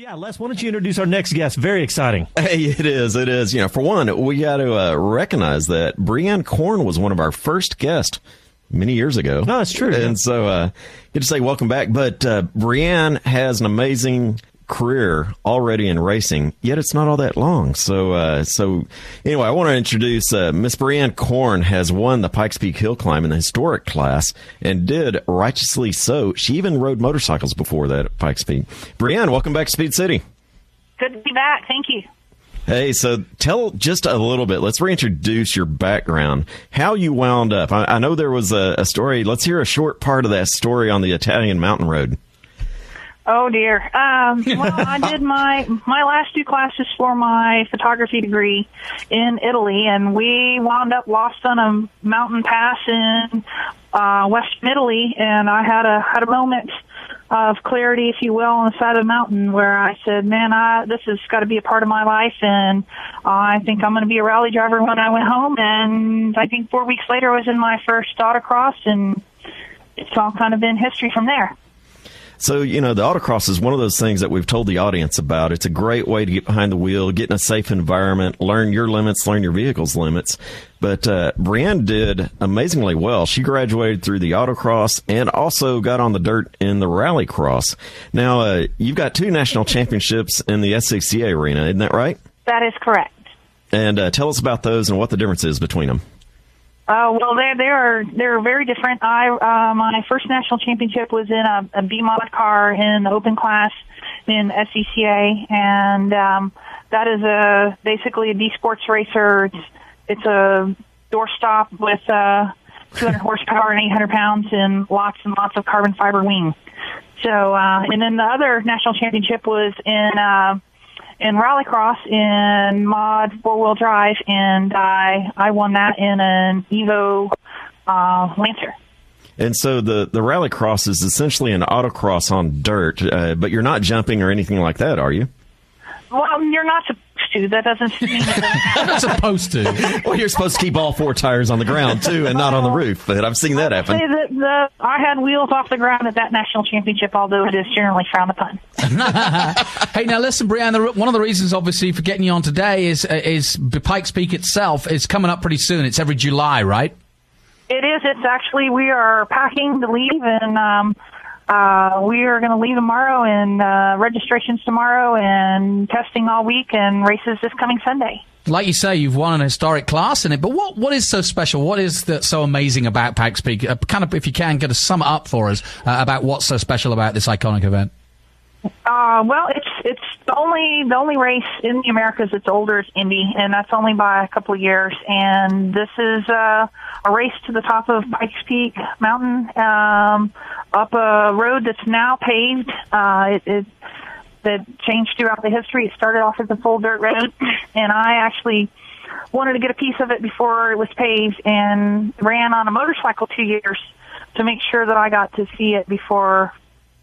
Yeah, Les, why don't you introduce our next guest? Very exciting. Hey, it is. It is. You know, for one, we got to uh, recognize that Brianne Corn was one of our first guests many years ago. No, it's true. And yeah. so, uh, get to say welcome back. But uh, Brianne has an amazing career already in racing, yet it's not all that long. So, uh, so anyway, I want to introduce uh, Miss Brianne Corn has won the Pikes Peak Hill Climb in the historic class and did righteously so. She even rode motorcycles before that at Pikes Peak. Brianne, welcome back to Speed City. Good to be back. Thank you. Hey, so tell just a little bit. Let's reintroduce your background, how you wound up. I, I know there was a, a story. Let's hear a short part of that story on the Italian mountain road. Oh dear. Um, well, I did my my last two classes for my photography degree in Italy, and we wound up lost on a mountain pass in uh, western Italy, and I had a had a moment of clarity, if you will, on the side of the mountain where I said, "Man, I this has got to be a part of my life, and I think I'm going to be a rally driver." When I went home, and I think four weeks later, I was in my first autocross, and it's all kind of been history from there. So, you know, the autocross is one of those things that we've told the audience about. It's a great way to get behind the wheel, get in a safe environment, learn your limits, learn your vehicle's limits. But uh, Brianne did amazingly well. She graduated through the autocross and also got on the dirt in the rallycross. Now, uh, you've got two national championships in the SCCA arena, isn't that right? That is correct. And uh, tell us about those and what the difference is between them. Uh, well, they they are they're very different. I uh, my first national championship was in a, a B mod car in the open class in SCCA, and um, that is a basically a D sports racer. It's it's a doorstop with uh, 200 horsepower and 800 pounds and lots and lots of carbon fiber wing. So, uh, and then the other national championship was in. Uh, in rallycross in mod four wheel drive, and I I won that in an Evo uh, Lancer. And so the the rallycross is essentially an autocross on dirt, uh, but you're not jumping or anything like that, are you? Well, you're not to. That doesn't mean that. Not supposed to. Well, you're supposed to keep all four tires on the ground too, and not on the roof. But I've seen that happen. Say that the I had wheels off the ground at that national championship, although it is generally frowned upon. Hey, now listen, Brianne. One of the reasons, obviously, for getting you on today is uh, is Pikes Peak itself is coming up pretty soon. It's every July, right? It is. It's actually we are packing to leave, and um, uh, we are going to leave tomorrow, and uh, registrations tomorrow, and testing all week, and races this coming Sunday. Like you say, you've won an historic class in it. But what what is so special? What is that so amazing about Pikes Peak? Uh, kind of, if you can, get a sum up for us uh, about what's so special about this iconic event. Uh, well, it's it's the only the only race in the Americas that's older is Indy, and that's only by a couple of years. And this is uh, a race to the top of Pikes Peak Mountain, um, up a road that's now paved. Uh, it, it that changed throughout the history. It started off as a full dirt road, and I actually wanted to get a piece of it before it was paved, and ran on a motorcycle two years to make sure that I got to see it before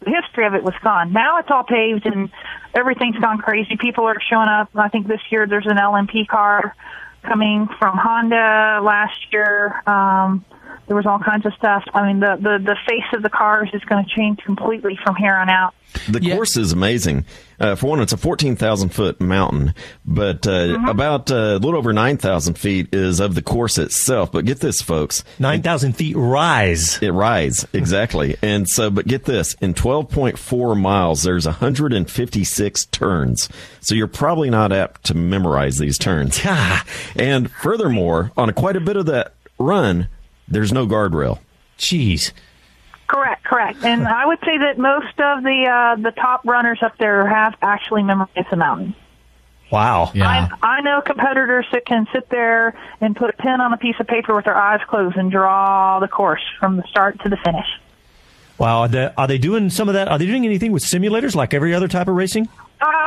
the history of it was gone. Now it's all paved and everything's gone crazy. People are showing up. I think this year there's an LMP car coming from Honda. Last year, um, there was all kinds of stuff. I mean, the, the, the face of the cars is going to change completely from here on out. The Yeah. course is amazing. Uh, for one, it's a 14,000 foot mountain, but uh, about uh, a little over 9,000 feet is of the course itself. But get this, folks. 9,000 feet rise. It rides, exactly. and so, but get this in 12.4 miles, there's 156 turns. So you're probably not apt to memorize these turns. God, And furthermore, on quite a bit of that run, there's no guardrail. jeez. Correct, correct. And I would say that most of the uh, the top runners up there have actually memorized the mountain. Wow. Yeah. I, I know competitors that can sit there and put a pen on a piece of paper with their eyes closed and draw the course from the start to the finish. Wow. Are they, are they doing some of that? Are they doing anything with simulators like every other type of racing?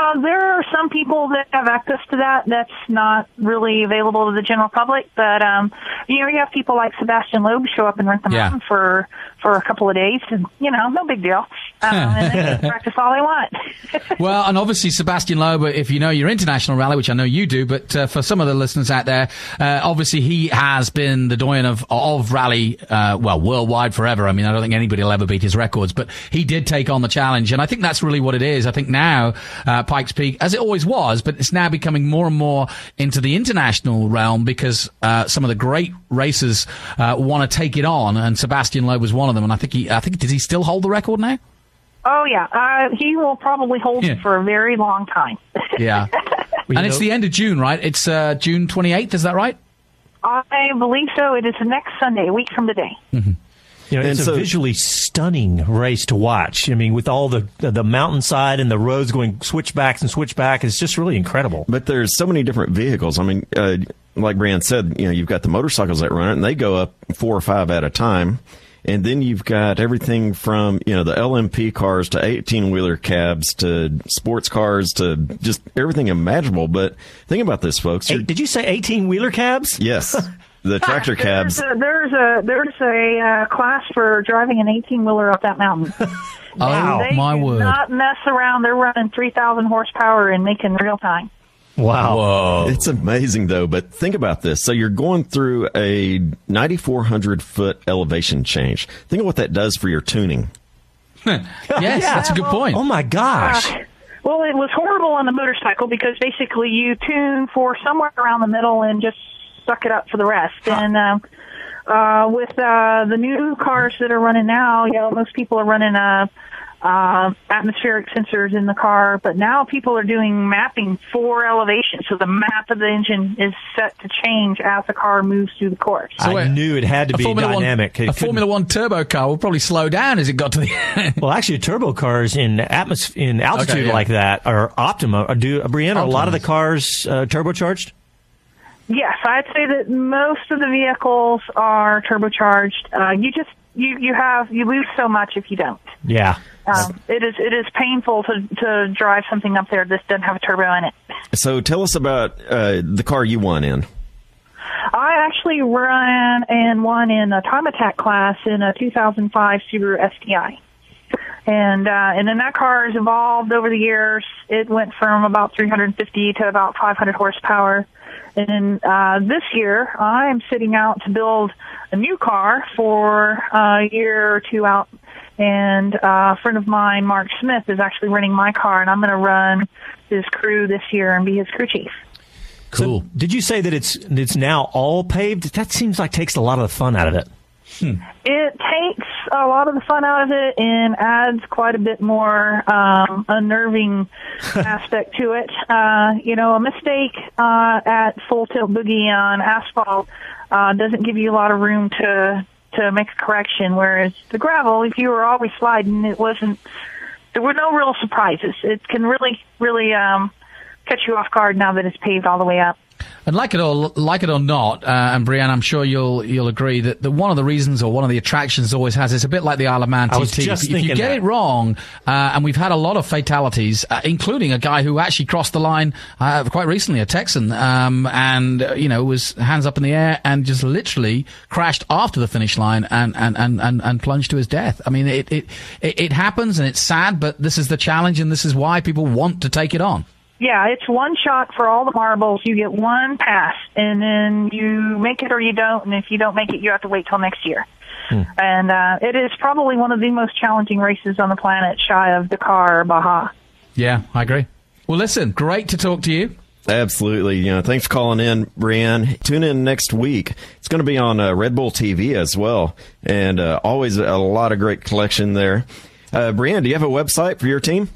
Uh, there are some people that have access to that. That's not really available to the general public. But um, you know, you have people like Sebastian Loeb show up and rent them Yeah. mountain for for a couple of days, and you know, no big deal. Um, and they can practice all they want. well, and obviously Sebastian Loeb, if you know your international rally, which I know you do, but uh, for some of the listeners out there, uh, obviously he has been the doyen of of rally, uh, well, worldwide forever. I mean, I don't think anybody will ever beat his records, but he did take on the challenge, and I think that's really what it is. I think now uh, Pikes Peak, as it always was, but it's now becoming more and more into the international realm because uh, some of the great racers uh, want to take it on, and Sebastian Loeb was one of them. And I think he, I think, does he still hold the record now? Oh yeah, uh, he will probably hold Yeah. it for a very long time. Yeah. Well, and you it's the end of June, right? It's uh, June 28th, is that right? I believe so. It is the next Sunday, a week from today. You know, it's so- a visually stunning race to watch. I mean, with all the the mountainside and the roads going switchbacks and switchback, it's just really incredible. But there's so many different vehicles. I mean, uh, like Brian said, you know, you've got the motorcycles that run it, and they go up four or five at a time. And then you've got everything from, you know, the LMP cars to 18 wheeler cabs to sports cars to just everything imaginable. But think about this, folks. Hey, did you say eighteen wheeler cabs? yes, the tractor cabs. There's a, there's a there's a uh, class for driving an 18 wheeler up that mountain. Oh, they my do word. Not mess around. They're running 3,000 horsepower and making real time. Wow. Whoa. It's amazing though, but think about this. So you're going through a 9,400 foot elevation change. Think of what that does for your tuning. yes, that's a good point. Oh my gosh. Uh, well, it was horrible on the motorcycle because basically you tune for somewhere around the middle and just suck it up for the rest. And um, uh, with uh, the new cars that are running now, you know, most people are running uh, uh, atmospheric sensors in the car, but now people are doing mapping for elevation. So the map of the engine is set to change as the car moves through the course. I wait, knew it had to be Formula dynamic. One, a couldn't- Formula One turbo car will probably slow down as it got to the end. Well, actually, turbo cars in atmos- in altitude Okay, yeah. like that are optima. Or do Brianna? A lot of the cars uh, turbocharged. Yes, I'd say that most of the vehicles are turbocharged. Uh, you just you you have you lose so much if you don't. Yeah. Um, it is it is painful to to drive something up there that doesn't have a turbo in it. So tell us about uh, the car you won in. I actually ran and won in a time attack class in a 2005 Subaru STI. And uh, and then that car has evolved over the years. It went from about 350 to about 500 horsepower. And uh, this year, I'm sitting out to build a new car for a year or two out. And uh, a friend of mine, Mark Smith, is actually running my car, and I'm going to run his crew this year and be his crew chief. Cool. So, did you say that it's it's now all paved? That seems like takes a lot of the fun out of it. It takes a lot of the fun out of it and adds quite a bit more um, unnerving aspect to it. Uh, you know, a mistake uh, at full tilt boogie on asphalt uh, doesn't give you a lot of room to to make a correction. Whereas the gravel, if you were always sliding, it wasn't. There were no real surprises. It can really, really um, catch you off guard now that it's paved all the way up. And like it or like it or not, uh, and Brianne, I'm sure you'll you'll agree that the, one of the reasons or one of the attractions always has it's a bit like the Isle of Man TT. I was just if, if you get that. it wrong, uh, and we've had a lot of fatalities, uh, including a guy who actually crossed the line uh, quite recently, a Texan, um, and uh, you know was hands up in the air and just literally crashed after the finish line and and and and, and plunged to his death. I mean, it, it it it happens and it's sad, but this is the challenge, and this is why people want to take it on. Yeah, it's one shot for all the marbles. You get one pass, and then you make it or you don't. And if you don't make it, you have to wait till next year. And uh, it is probably one of the most challenging races on the planet, shy of Dakar or Baja. Yeah, I agree. Well, listen, great to talk to you. Absolutely. You know, thanks for calling in, Brianne. Tune in next week. It's going to be on uh, Red Bull TV as well, and uh, always a lot of great collection there. Uh, Brianne, do you have a website for your team?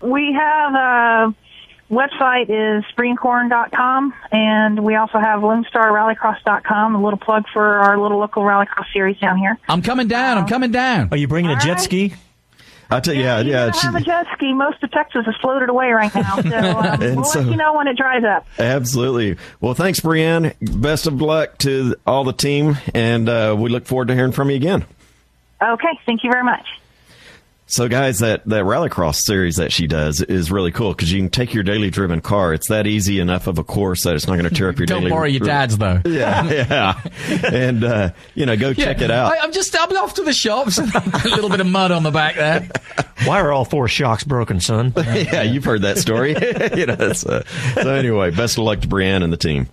We have a website is springcorn.com, and we also have LoneStarRallycross.com. A little plug for our little local rallycross series down here. I'm coming down. I'm coming down. Are you bringing a All jet right. ski? I tell you, yeah, you yeah. don't have a jet ski. Most of Texas is floated away right now, so um, And we'll so- let you know when it dries up. Absolutely. Well, thanks, Brianne. Best of luck to all the team, and uh, we look forward to hearing from you again. Okay, thank you very much. So, guys, that, that rallycross series that she does is really cool because you can take your daily driven car. It's that easy enough of a course that it's not going to tear up your daily Don't daily. borrow your dad's though. Yeah, yeah, and uh, you know, go check it out. I, am just I'm off to the shops. a little bit of mud on the back there. Why are all four shocks broken, son? yeah, you've heard that story. you know, uh, so anyway, best of luck to Brianne and the team.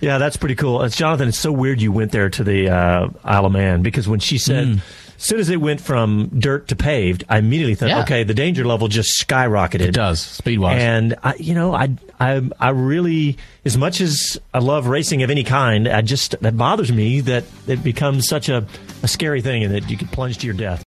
yeah, that's pretty cool. It's Jonathan. It's so weird you went there to the uh, Isle of Man because when she said. Mm. As soon as it went from dirt to paved, I immediately thought, Yeah. okay, the danger level just skyrocketed. It does speed wise. And I, you know, I, I, I really, as much as I love racing of any kind, I just that bothers me that it becomes such a, a scary thing and that you could plunge to your death.